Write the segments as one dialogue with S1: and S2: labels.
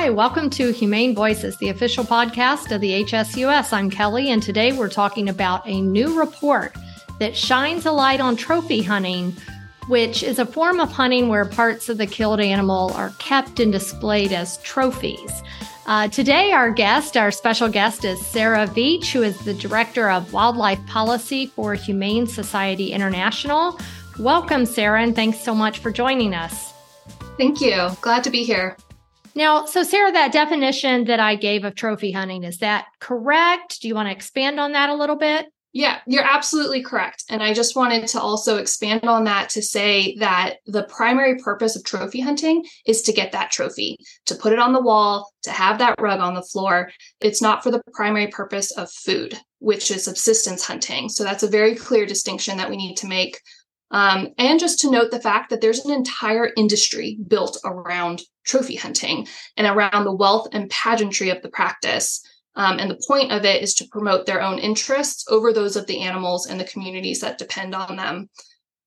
S1: Hi, welcome to Humane Voices, the official podcast of the HSUS. I'm Kelly, and today we're talking about a new report that shines a light on trophy hunting, which is a form of hunting where parts of the killed animal are kept and displayed as trophies. Uh, today, our guest, our special guest, is Sarah Veach, who is the Director of Wildlife Policy for Humane Society International. Welcome, Sarah, and thanks so much for joining us.
S2: Thank you. Glad to be here.
S1: Now, so Sarah, that definition that I gave of trophy hunting, is that correct? Do you want to expand on that a little bit?
S2: Yeah, you're absolutely correct. And I just wanted to also expand on that to say that the primary purpose of trophy hunting is to get that trophy, to put it on the wall, to have that rug on the floor. It's not for the primary purpose of food, which is subsistence hunting. So that's a very clear distinction that we need to make um, and just to note the fact that there's an entire industry built around trophy hunting and around the wealth and pageantry of the practice. Um, and the point of it is to promote their own interests over those of the animals and the communities that depend on them.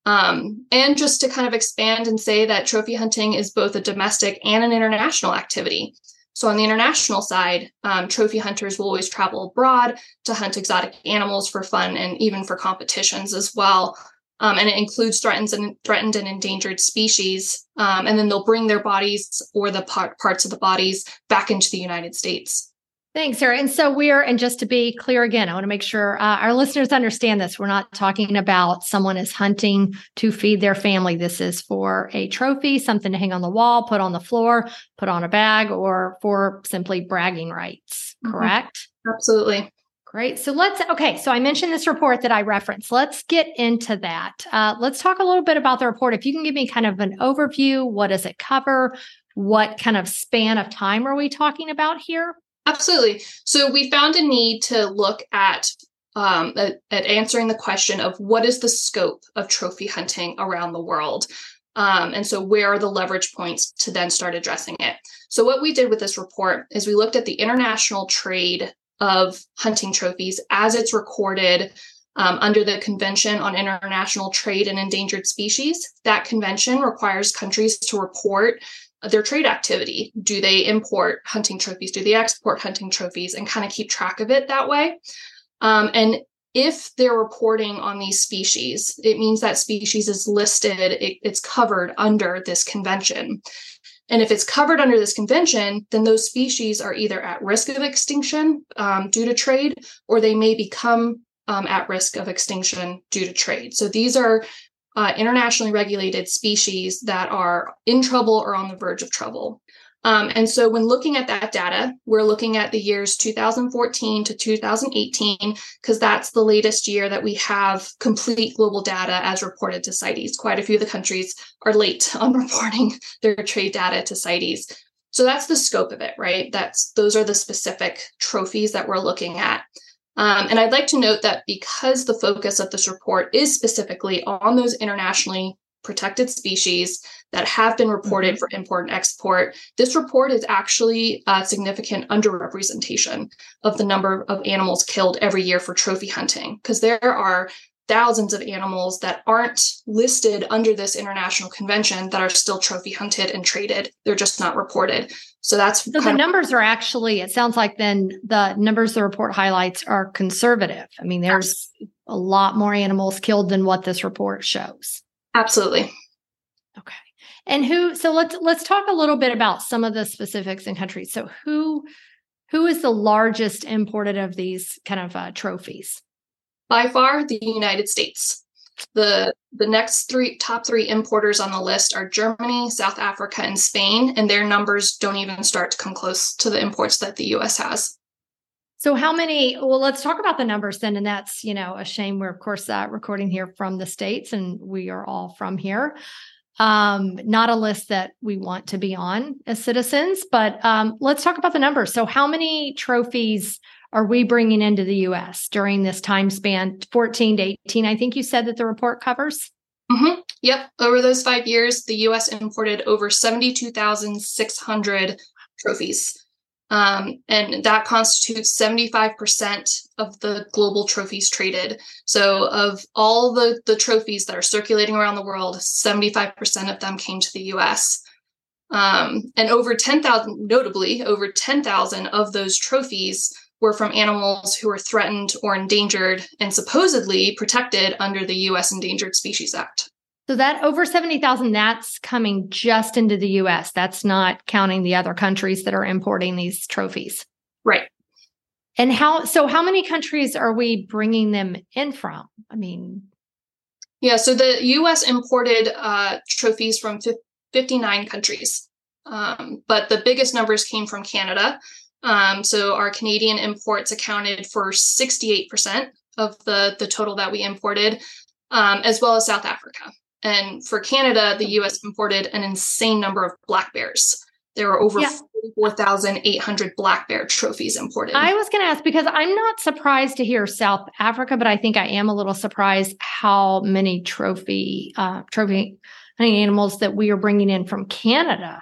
S2: Um, and just to kind of expand and say that trophy hunting is both a domestic and an international activity. So, on the international side, um, trophy hunters will always travel abroad to hunt exotic animals for fun and even for competitions as well um, and it includes threatened and threatened and endangered species. Um, and then they'll bring their bodies or the par- parts of the bodies back into the United States.
S1: Thanks, Sarah. And so we're, and just to be clear again, I want to make sure uh, our listeners understand this. We're not talking about someone is hunting to feed their family. This is for a trophy, something to hang on the wall, put on the floor, put on a bag, or for simply bragging rights. Mm-hmm. Correct?
S2: Mm-hmm. Absolutely.
S1: Great. So let's, okay. So I mentioned this report that I referenced. Let's get into that. Uh, let's talk a little bit about the report. If you can give me kind of an overview, what does it cover? What kind of span of time are we talking about here?
S2: Absolutely. So we found a need to look at um, at, at, answering the question of what is the scope of trophy hunting around the world. Um, and so, where are the leverage points to then start addressing it? So, what we did with this report is we looked at the international trade of hunting trophies as it's recorded um, under the Convention on International Trade in Endangered Species. That convention requires countries to report their trade activity. Do they import hunting trophies? Do they export hunting trophies? And kind of keep track of it that way. Um, and if they're reporting on these species, it means that species is listed, it, it's covered under this convention. And if it's covered under this convention, then those species are either at risk of extinction um, due to trade, or they may become um, at risk of extinction due to trade. So these are uh, internationally regulated species that are in trouble or on the verge of trouble. Um, and so when looking at that data, we're looking at the years 2014 to 2018, because that's the latest year that we have complete global data as reported to CITES. Quite a few of the countries are late on reporting their trade data to CITES. So that's the scope of it, right? That's those are the specific trophies that we're looking at. Um, and I'd like to note that because the focus of this report is specifically on those internationally protected species that have been reported mm-hmm. for import and export. This report is actually a significant underrepresentation of the number of animals killed every year for trophy hunting, because there are thousands of animals that aren't listed under this international convention that are still trophy hunted and traded. They're just not reported. So that's
S1: so the numbers are actually, it sounds like then the numbers the report highlights are conservative. I mean, there's a lot more animals killed than what this report shows.
S2: Absolutely.
S1: Okay. And who so let's let's talk a little bit about some of the specifics in countries. So who who is the largest imported of these kind of uh, trophies?
S2: By far the United States. The the next three top 3 importers on the list are Germany, South Africa and Spain and their numbers don't even start to come close to the imports that the US has.
S1: So, how many? Well, let's talk about the numbers then. And that's, you know, a shame. We're, of course, uh, recording here from the States and we are all from here. Um, not a list that we want to be on as citizens, but um, let's talk about the numbers. So, how many trophies are we bringing into the US during this time span, 14 to 18? I think you said that the report covers.
S2: Mm-hmm. Yep. Over those five years, the US imported over 72,600 trophies. Um, and that constitutes 75% of the global trophies traded. So, of all the, the trophies that are circulating around the world, 75% of them came to the US. Um, and over 10,000, notably, over 10,000 of those trophies were from animals who were threatened or endangered and supposedly protected under the U.S. Endangered Species Act.
S1: So that over 70,000, that's coming just into the US. That's not counting the other countries that are importing these trophies.
S2: Right.
S1: And how, so how many countries are we bringing them in from? I mean,
S2: yeah, so the US imported uh, trophies from 59 countries, um, but the biggest numbers came from Canada. Um, so our Canadian imports accounted for 68% of the, the total that we imported, um, as well as South Africa. And for Canada, the US imported an insane number of black bears. There were over yeah. 44,800 black bear trophies imported.
S1: I was going to ask because I'm not surprised to hear South Africa, but I think I am a little surprised how many trophy uh, trophy hunting animals that we are bringing in from Canada.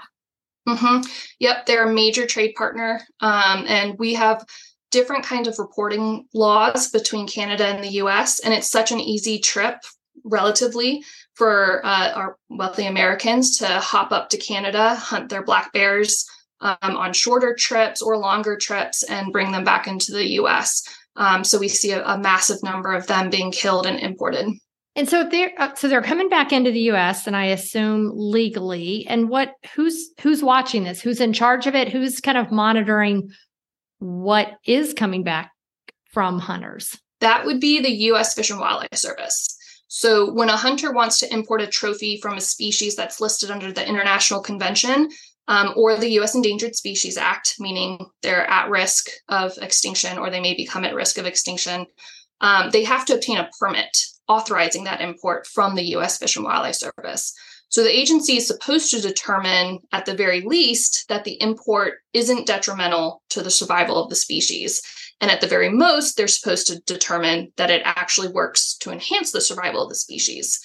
S2: Mm-hmm. Yep, they're a major trade partner, um, and we have different kinds of reporting laws between Canada and the U.S. And it's such an easy trip, relatively, for uh, our wealthy Americans to hop up to Canada, hunt their black bears um, on shorter trips or longer trips, and bring them back into the U.S. Um, so we see a, a, massive number of them being killed and imported.
S1: And so they're uh, so they're coming back into the U.S. and I assume legally. And what who's who's watching this? Who's in charge of it? Who's kind of monitoring what is coming back from hunters?
S2: That would be the U.S. Fish and Wildlife Service. So, when a hunter wants to import a trophy from a species that's listed under the International Convention um, or the US Endangered Species Act, meaning they're at risk of extinction or they may become at risk of extinction, um, they have to obtain a permit authorizing that import from the US Fish and Wildlife Service. So the agency is supposed to determine, at the very least, that the import isn't detrimental to the survival of the species. And at the very most, they're supposed to determine that it actually works to enhance the survival of the species.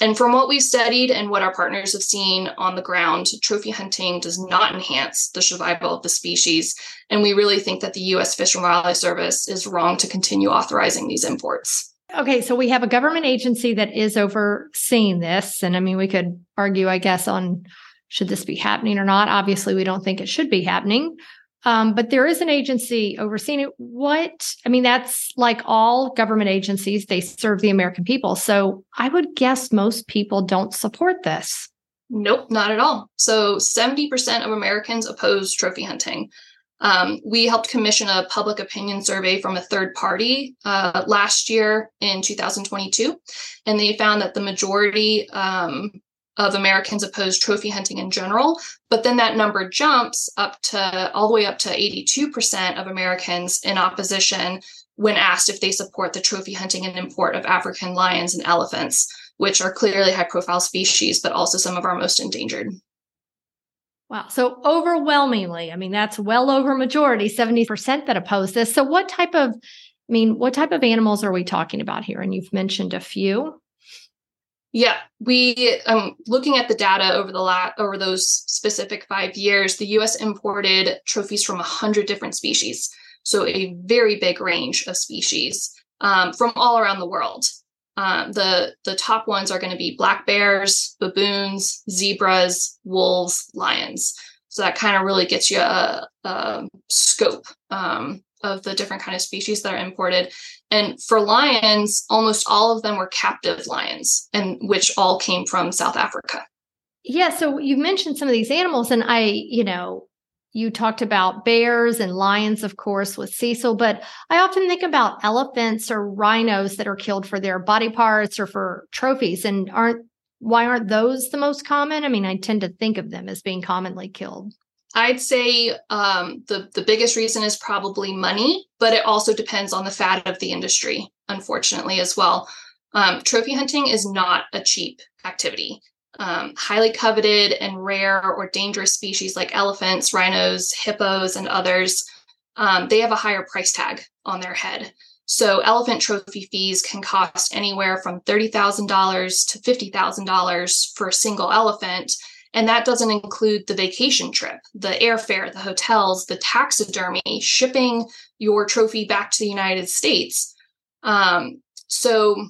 S2: And from what we've studied and what our partners have seen on the ground, trophy hunting does not enhance the survival of the species. And we really think that the US Fish and Wildlife Service is wrong to continue authorizing these imports.
S1: Okay, so we have a government agency that is overseeing this. And I mean, we could argue, I guess, on should this be happening or not. Obviously, we don't think it should be happening. Um, but there is an agency overseeing it. What, I mean, that's like all government agencies, they serve the American people. So I would guess most people don't support this.
S2: Nope, not at all. So 70% of Americans oppose trophy hunting. Um, we helped commission a public opinion survey from a third party uh, last year in 2022, and they found that the majority um, of Americans oppose trophy hunting in general, but then that number jumps up to all the way up to 82% of Americans in opposition when asked if they support the trophy hunting and import of African lions and elephants, which are clearly high profile species, but also some of our most endangered.
S1: Wow. So overwhelmingly, I mean, that's well over majority, 70% that oppose this. So what type of, I mean, what type of animals are we talking about here? And you've mentioned a few.
S2: Yeah, we um looking at the data over the la- over those specific 5 years, the US imported trophies from a 100 different species. So a very big range of species um, from all around the world. Um, the the top ones are going to be black bears, baboons, zebras, wolves, lions. So that kind of really gets you a, a scope um, of the different kind of species that are imported. And for lions, almost all of them were captive lions, and which all came from South Africa.
S1: Yeah. So you mentioned some of these animals, and I, you know, you talked about bears and lions, of course, with Cecil, but I often think about elephants or rhinos that are killed for their body parts or for trophies. And aren't why aren't those the most common? I mean, I tend to think of them as being commonly killed.
S2: I'd say um, the the biggest reason is probably money, but it also depends on the fat of the industry, unfortunately, as well. Um, trophy hunting is not a cheap activity. Um, highly coveted and rare or dangerous species like elephants, rhinos, hippos, and others, um, they have a higher price tag on their head. So, elephant trophy fees can cost anywhere from $30,000 to $50,000 for a single elephant and that doesn't include the vacation trip, the airfare, the hotels, the taxidermy, shipping your trophy back to the United States. Um, so,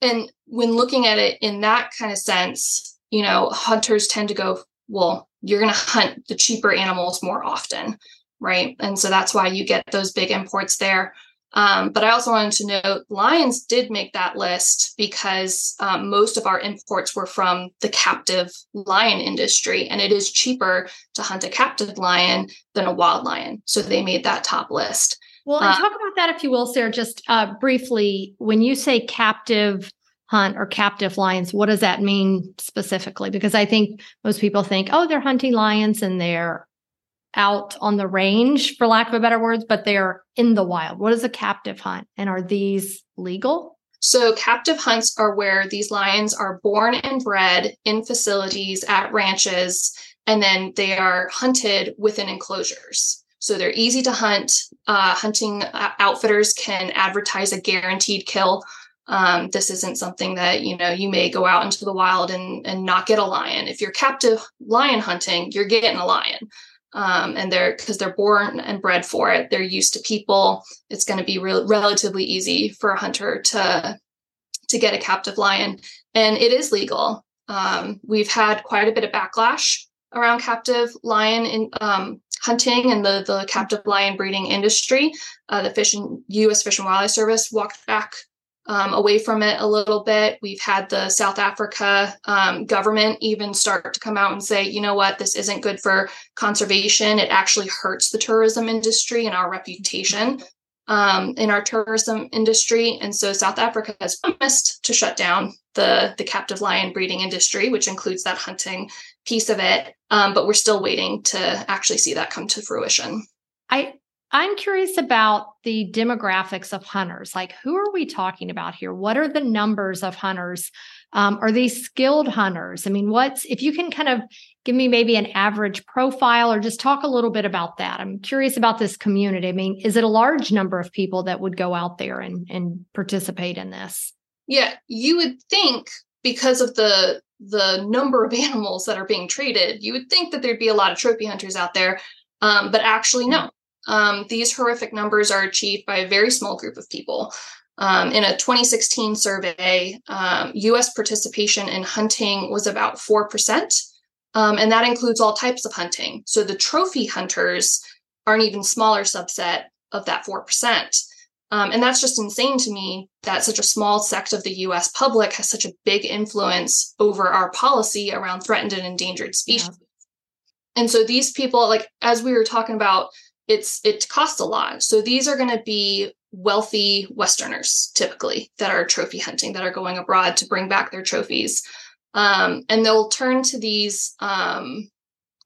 S2: and when looking at it in that kind of sense, you know, hunters tend to go well, you're going to hunt the cheaper animals more often, right? And so that's why you get those big imports there. Um, but I also wanted to note lions did make that list because um, most of our imports were from the captive lion industry, and it is cheaper to hunt a captive lion than a wild lion. So they made that top list.
S1: Well, and uh, talk about that, if you will, Sarah, just uh, briefly. When you say captive hunt or captive lions, what does that mean specifically? Because I think most people think, oh, they're hunting lions and they're out on the range, for lack of a better words, but they're in the wild. What is a captive hunt? And are these legal?
S2: So, captive hunts are where these lions are born and bred in facilities at ranches, and then they are hunted within enclosures. So, they're easy to hunt. Uh, hunting uh, outfitters can advertise a guaranteed kill. Um, this isn't something that you know you may go out into the wild and and not get a lion. If you're captive lion hunting, you're getting a lion um, and they're because they're born and bred for it they're used to people it's going to be re- relatively easy for a hunter to to get a captive lion and it is legal. Um, we've had quite a bit of backlash around captive lion in um, hunting and the the captive lion breeding industry. Uh, the fish and u.s fish and wildlife service walked back um, away from it a little bit. We've had the South Africa um, government even start to come out and say, you know what, this isn't good for conservation. It actually hurts the tourism industry and our reputation um, in our tourism industry. And so South Africa has promised to shut down the, the captive lion breeding industry, which includes that hunting piece of it. Um, but we're still waiting to actually see that come to fruition.
S1: I I'm curious about the demographics of hunters. Like, who are we talking about here? What are the numbers of hunters? Um, are these skilled hunters? I mean, what's if you can kind of give me maybe an average profile or just talk a little bit about that? I'm curious about this community. I mean, is it a large number of people that would go out there and, and participate in this?
S2: Yeah, you would think because of the the number of animals that are being traded, you would think that there'd be a lot of trophy hunters out there. Um, but actually, no. Um, these horrific numbers are achieved by a very small group of people. Um, in a 2016 survey, um, US participation in hunting was about 4%, um, and that includes all types of hunting. So the trophy hunters are an even smaller subset of that 4%. Um, and that's just insane to me that such a small sect of the US public has such a big influence over our policy around threatened and endangered species. Yeah. And so these people, like as we were talking about it's it costs a lot. So these are going to be wealthy Westerners typically that are trophy hunting that are going abroad to bring back their trophies, um, and they'll turn to these um,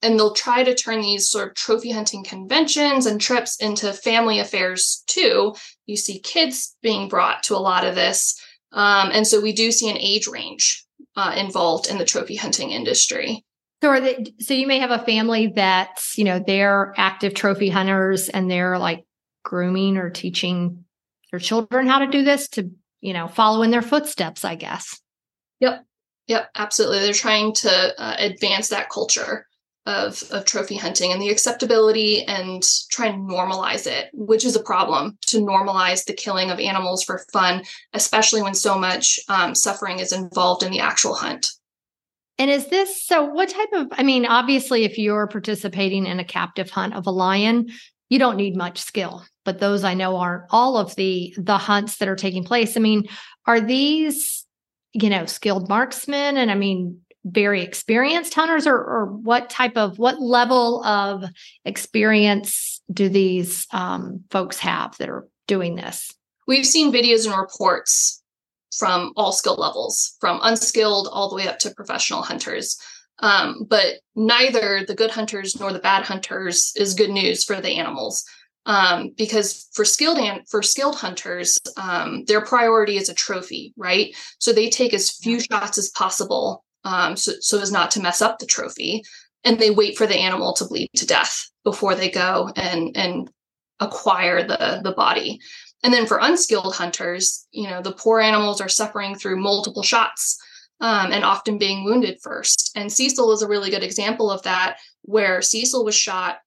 S2: and they'll try to turn these sort of trophy hunting conventions and trips into family affairs too. You see kids being brought to a lot of this, um, and so we do see an age range uh, involved in the trophy hunting industry.
S1: So are they, so you may have a family that's, you know, they're active trophy hunters and they're like grooming or teaching their children how to do this to, you know, follow in their footsteps, I guess.
S2: Yep. Yep, absolutely. They're trying to uh, advance that culture of of trophy hunting and the acceptability and try and normalize it, which is a problem to normalize the killing of animals for fun, especially when so much um, suffering is involved in the actual hunt.
S1: And is this so? What type of, I mean, obviously, if you're participating in a captive hunt of a lion, you don't need much skill but those i know aren't all of the the hunts that are taking place i mean are these you know skilled marksmen and i mean very experienced hunters or, or what type of what level of experience do these um, folks have that are doing this
S2: we've seen videos and reports from all skill levels, from unskilled all the way up to professional hunters. Um, but neither the good hunters nor the bad hunters is good news for the animals. Um, because for skilled an- for skilled hunters, um, their priority is a trophy, right? So they take as few shots as possible, um, so, so as not to mess up the trophy, and they wait for the animal to bleed to death before they go and and acquire the the body. And then for unskilled hunters, you know, the poor animals are suffering through multiple shots um, and often being wounded first. And Cecil is a really good example of that, where Cecil was shot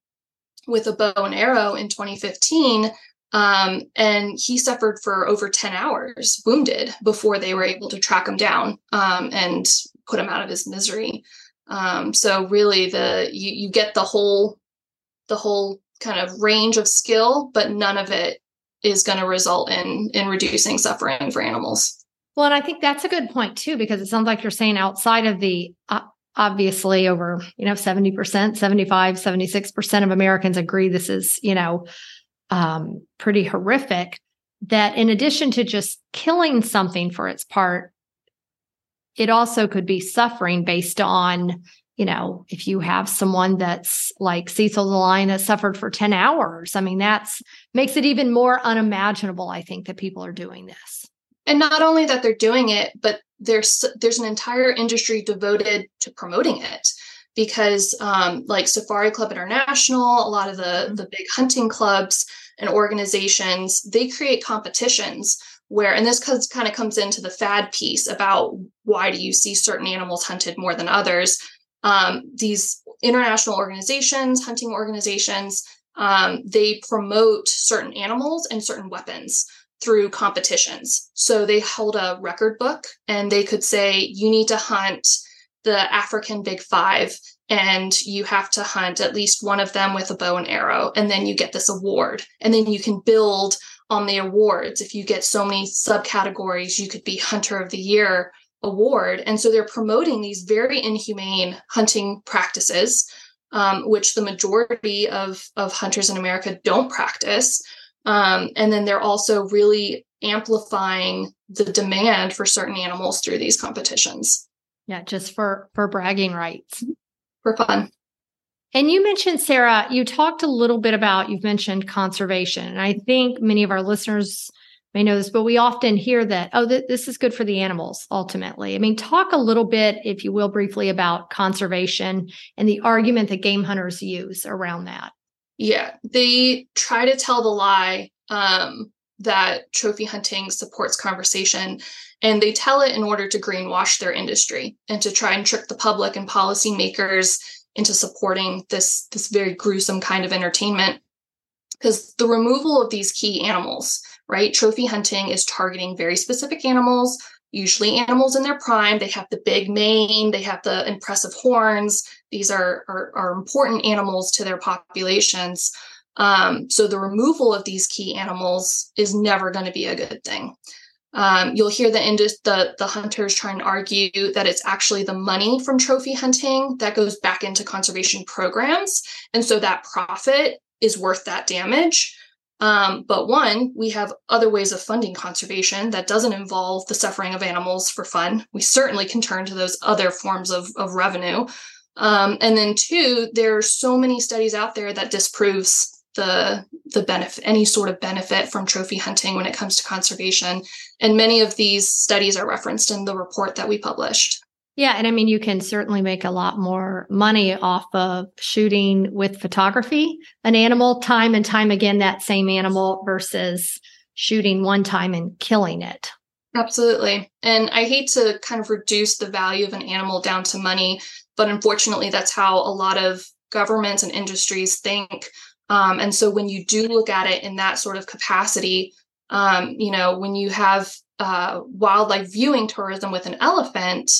S2: with a bow and arrow in 2015. Um, and he suffered for over 10 hours wounded before they were able to track him down um, and put him out of his misery. Um, so really, the you you get the whole the whole kind of range of skill, but none of it is going to result in in reducing suffering for animals.
S1: Well, and I think that's a good point too, because it sounds like you're saying outside of the uh, obviously over, you know, 70%, 75, 76% of Americans agree this is, you know, um, pretty horrific. That in addition to just killing something for its part, it also could be suffering based on you know, if you have someone that's like Cecil the lion that suffered for 10 hours, I mean, that's makes it even more unimaginable, I think, that people are doing this.
S2: And not only that they're doing it, but there's there's an entire industry devoted to promoting it because um, like Safari Club International, a lot of the mm-hmm. the big hunting clubs and organizations, they create competitions where and this kind of comes into the fad piece about why do you see certain animals hunted more than others um, these international organizations, hunting organizations, um, they promote certain animals and certain weapons through competitions. So they hold a record book and they could say, you need to hunt the African Big Five and you have to hunt at least one of them with a bow and arrow. And then you get this award. And then you can build on the awards. If you get so many subcategories, you could be Hunter of the Year award. And so they're promoting these very inhumane hunting practices, um, which the majority of, of hunters in America don't practice. Um, and then they're also really amplifying the demand for certain animals through these competitions.
S1: Yeah, just for for bragging rights.
S2: For fun.
S1: And you mentioned, Sarah, you talked a little bit about, you've mentioned conservation. And I think many of our listeners may know this, but we often hear that, oh, th- this is good for the animals ultimately. I mean, talk a little bit, if you will, briefly about conservation and the argument that game hunters use around that.
S2: Yeah, they try to tell the lie um, that trophy hunting supports conservation, and they tell it in order to greenwash their industry and to try and trick the public and policymakers into supporting this this very gruesome kind of entertainment because the removal of these key animals right? Trophy hunting is targeting very specific animals, usually animals in their prime. They have the big mane, they have the impressive horns. These are, are, are important animals to their populations. Um, so the removal of these key animals is never going to be a good thing. Um, you'll hear the, indus- the the hunters trying to argue that it's actually the money from trophy hunting that goes back into conservation programs, and so that profit is worth that damage. Um, but one, we have other ways of funding conservation that doesn't involve the suffering of animals for fun. We certainly can turn to those other forms of, of revenue. Um, and then two, there are so many studies out there that disproves the the benefit any sort of benefit from trophy hunting when it comes to conservation. And many of these studies are referenced in the report that we published.
S1: Yeah. And I mean, you can certainly make a lot more money off of shooting with photography, an animal time and time again, that same animal versus shooting one time and killing it.
S2: Absolutely. And I hate to kind of reduce the value of an animal down to money, but unfortunately, that's how a lot of governments and industries think. Um, and so when you do look at it in that sort of capacity, um, you know, when you have uh, wildlife viewing tourism with an elephant,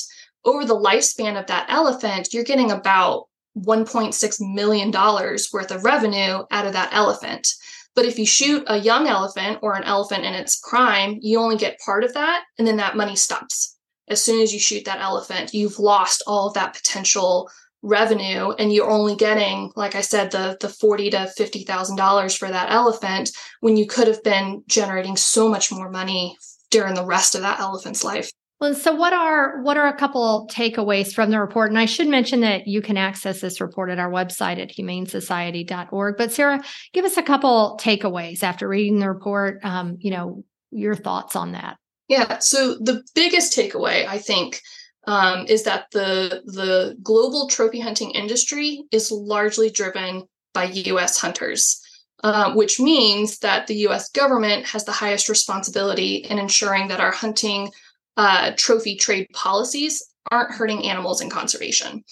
S2: over the lifespan of that elephant, you're getting about $1.6 million worth of revenue out of that elephant. But if you shoot a young elephant or an elephant in its prime, you only get part of that, and then that money stops. As soon as you shoot that elephant, you've lost all of that potential revenue, and you're only getting, like I said, the the forty to fifty thousand dollars for that elephant when you could have been generating so much more money during the rest of that elephant's life.
S1: Well, so what are what are a couple takeaways from the report? And I should mention that you can access this report at our website at humanesociety.org. But Sarah, give us a couple takeaways after reading the report. Um, you know, your thoughts on that.
S2: Yeah. So the biggest takeaway, I think, um, is that the the global trophy hunting industry is largely driven by U.S. hunters. Uh, which means that the US government has the highest responsibility in ensuring that our hunting uh, trophy trade policies aren't hurting animals in conservation.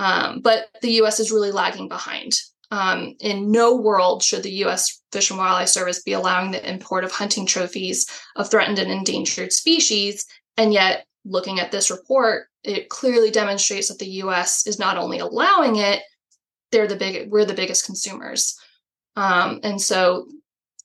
S2: Um, but the US is really lagging behind. Um, in no world should the US Fish and Wildlife Service be allowing the import of hunting trophies of threatened and endangered species. And yet, looking at this report, it clearly demonstrates that the US is not only allowing it, they're the big we're the biggest consumers. Um, and so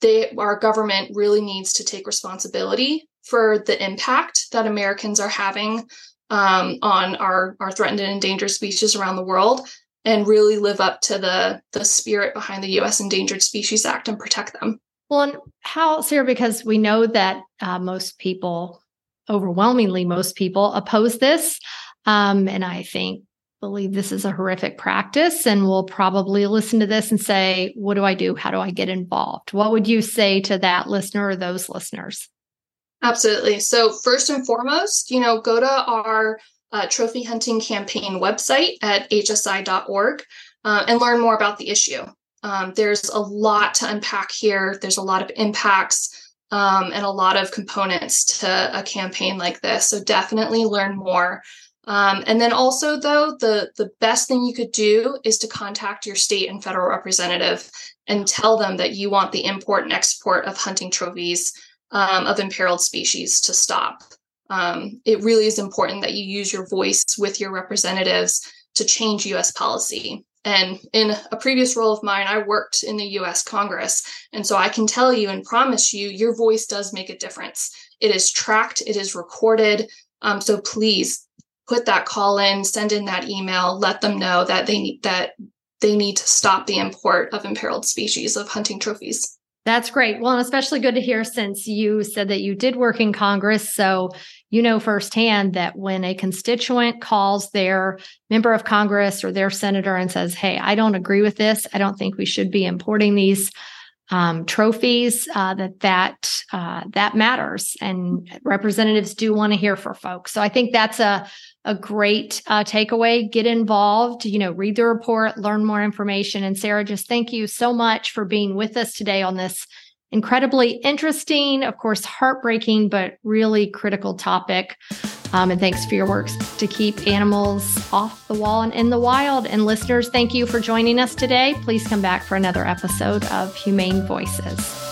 S2: they our government really needs to take responsibility for the impact that Americans are having um, on our, our threatened and endangered species around the world and really live up to the, the spirit behind the U.S. Endangered Species Act and protect them.
S1: Well, and how, Sarah, because we know that uh, most people, overwhelmingly most people, oppose this. Um, and I think believe this is a horrific practice and will probably listen to this and say, What do I do? How do I get involved? What would you say to that listener or those listeners?
S2: Absolutely. So, first and foremost, you know, go to our uh, trophy hunting campaign website at hsi.org uh, and learn more about the issue. Um, there's a lot to unpack here, there's a lot of impacts. Um, and a lot of components to a campaign like this. So definitely learn more. Um, and then also, though, the the best thing you could do is to contact your state and federal representative and tell them that you want the import and export of hunting trophies um, of imperiled species to stop. Um, it really is important that you use your voice with your representatives to change US policy. And in a previous role of mine, I worked in the US Congress. And so I can tell you and promise you, your voice does make a difference. It is tracked, it is recorded. Um, so please put that call in, send in that email, let them know that they need that they need to stop the import of imperiled species of hunting trophies.
S1: That's great. Well, and especially good to hear since you said that you did work in Congress. So you know firsthand that when a constituent calls their member of Congress or their senator and says, Hey, I don't agree with this, I don't think we should be importing these um, trophies, uh, that that uh, that matters, and representatives do want to hear for folks. So I think that's a a great uh, takeaway. Get involved, you know, read the report, learn more information. And Sarah, just thank you so much for being with us today on this incredibly interesting, of course, heartbreaking, but really critical topic. Um, and thanks for your work to keep animals off the wall and in the wild. And listeners, thank you for joining us today. Please come back for another episode of Humane Voices.